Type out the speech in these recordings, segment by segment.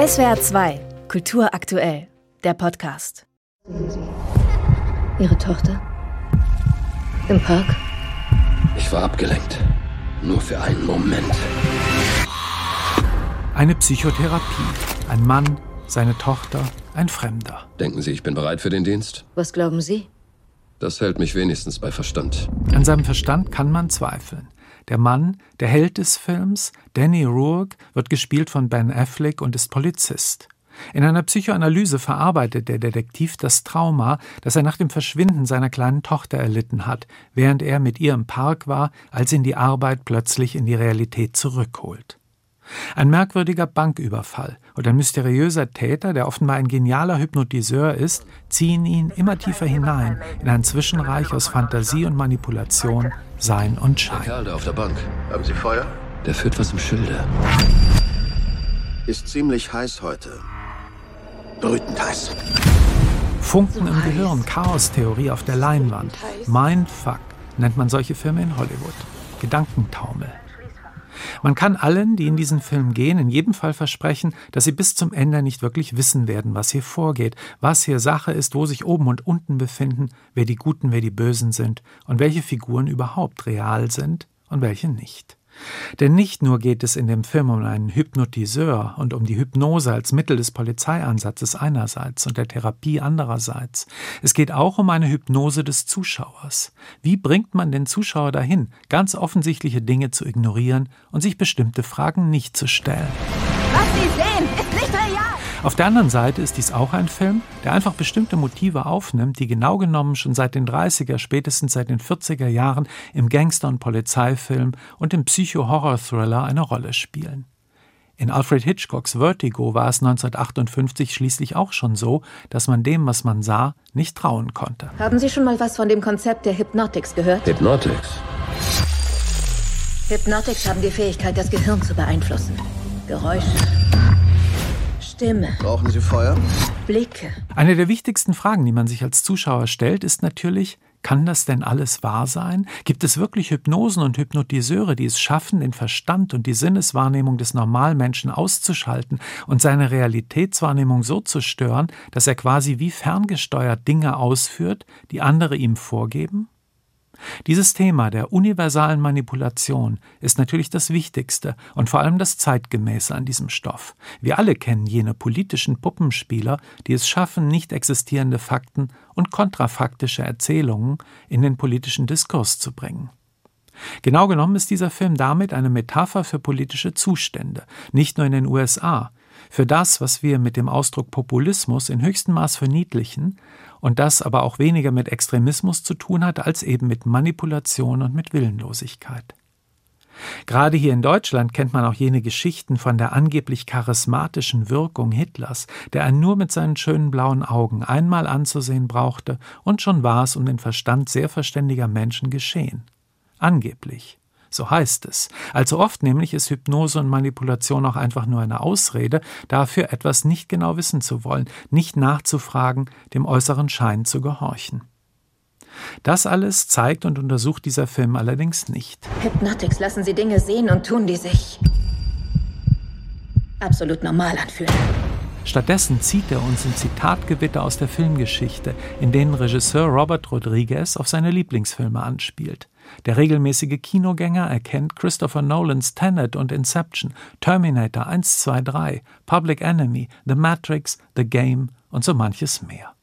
SWR 2, Kultur aktuell, der Podcast. Ihre Tochter? Im Park? Ich war abgelenkt. Nur für einen Moment. Eine Psychotherapie. Ein Mann, seine Tochter, ein Fremder. Denken Sie, ich bin bereit für den Dienst? Was glauben Sie? Das hält mich wenigstens bei Verstand. An seinem Verstand kann man zweifeln. Der Mann, der Held des Films, Danny Rourke, wird gespielt von Ben Affleck und ist Polizist. In einer Psychoanalyse verarbeitet der Detektiv das Trauma, das er nach dem Verschwinden seiner kleinen Tochter erlitten hat, während er mit ihr im Park war, als ihn die Arbeit plötzlich in die Realität zurückholt. Ein merkwürdiger Banküberfall und ein mysteriöser Täter, der offenbar ein genialer Hypnotiseur ist, ziehen ihn immer tiefer hinein in ein Zwischenreich aus Fantasie und Manipulation, Sein und Der Schein. Kerl da auf der Bank, Haben Sie Feuer? der führt was im Schilde. Ist ziemlich heiß heute. Brütend heiß. Funken im Gehirn, Chaostheorie auf der Leinwand. Mindfuck nennt man solche Filme in Hollywood. Gedankentaumel. Man kann allen, die in diesen Film gehen, in jedem Fall versprechen, dass sie bis zum Ende nicht wirklich wissen werden, was hier vorgeht, was hier Sache ist, wo sich oben und unten befinden, wer die Guten, wer die Bösen sind und welche Figuren überhaupt real sind und welche nicht. Denn nicht nur geht es in dem Film um einen Hypnotiseur und um die Hypnose als Mittel des Polizeieinsatzes einerseits und der Therapie andererseits. Es geht auch um eine Hypnose des Zuschauers. Wie bringt man den Zuschauer dahin, ganz offensichtliche Dinge zu ignorieren und sich bestimmte Fragen nicht zu stellen? Was Sie sehen, ist nicht real. Auf der anderen Seite ist dies auch ein Film, der einfach bestimmte Motive aufnimmt, die genau genommen schon seit den 30er, spätestens seit den 40er Jahren im Gangster- und Polizeifilm und im Psycho-Horror-Thriller eine Rolle spielen. In Alfred Hitchcocks Vertigo war es 1958 schließlich auch schon so, dass man dem, was man sah, nicht trauen konnte. Haben Sie schon mal was von dem Konzept der Hypnotics gehört? Hypnotics. Hypnotics haben die Fähigkeit, das Gehirn zu beeinflussen. Geräusche, Stimme, Brauchen Sie Feuer? Blicke. Eine der wichtigsten Fragen, die man sich als Zuschauer stellt, ist natürlich, kann das denn alles wahr sein? Gibt es wirklich Hypnosen und Hypnotiseure, die es schaffen, den Verstand und die Sinneswahrnehmung des Normalmenschen auszuschalten und seine Realitätswahrnehmung so zu stören, dass er quasi wie ferngesteuert Dinge ausführt, die andere ihm vorgeben? Dieses Thema der universalen Manipulation ist natürlich das Wichtigste und vor allem das Zeitgemäße an diesem Stoff. Wir alle kennen jene politischen Puppenspieler, die es schaffen, nicht existierende Fakten und kontrafaktische Erzählungen in den politischen Diskurs zu bringen. Genau genommen ist dieser Film damit eine Metapher für politische Zustände, nicht nur in den USA, für das, was wir mit dem Ausdruck Populismus in höchstem Maß verniedlichen und das aber auch weniger mit Extremismus zu tun hat, als eben mit Manipulation und mit Willenlosigkeit. Gerade hier in Deutschland kennt man auch jene Geschichten von der angeblich charismatischen Wirkung Hitlers, der einen nur mit seinen schönen blauen Augen einmal anzusehen brauchte, und schon war es um den Verstand sehr verständiger Menschen geschehen. Angeblich. So heißt es. Allzu oft nämlich ist Hypnose und Manipulation auch einfach nur eine Ausrede, dafür etwas nicht genau wissen zu wollen, nicht nachzufragen, dem äußeren Schein zu gehorchen. Das alles zeigt und untersucht dieser Film allerdings nicht. Hypnotics lassen Sie Dinge sehen und tun, die sich absolut normal anfühlen. Stattdessen zieht er uns in Zitatgewitter aus der Filmgeschichte, in denen Regisseur Robert Rodriguez auf seine Lieblingsfilme anspielt. Der regelmäßige Kinogänger erkennt Christopher Nolans Tenet und Inception, Terminator 1, 2, 3, Public Enemy, The Matrix, The Game und so manches mehr.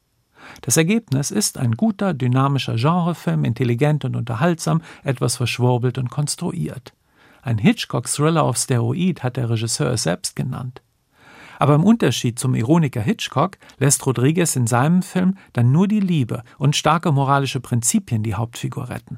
Das Ergebnis ist ein guter, dynamischer Genrefilm, intelligent und unterhaltsam, etwas verschwurbelt und konstruiert. Ein Hitchcock-Thriller auf Steroid hat der Regisseur es selbst genannt. Aber im Unterschied zum Ironiker Hitchcock lässt Rodriguez in seinem Film dann nur die Liebe und starke moralische Prinzipien die Hauptfigur retten.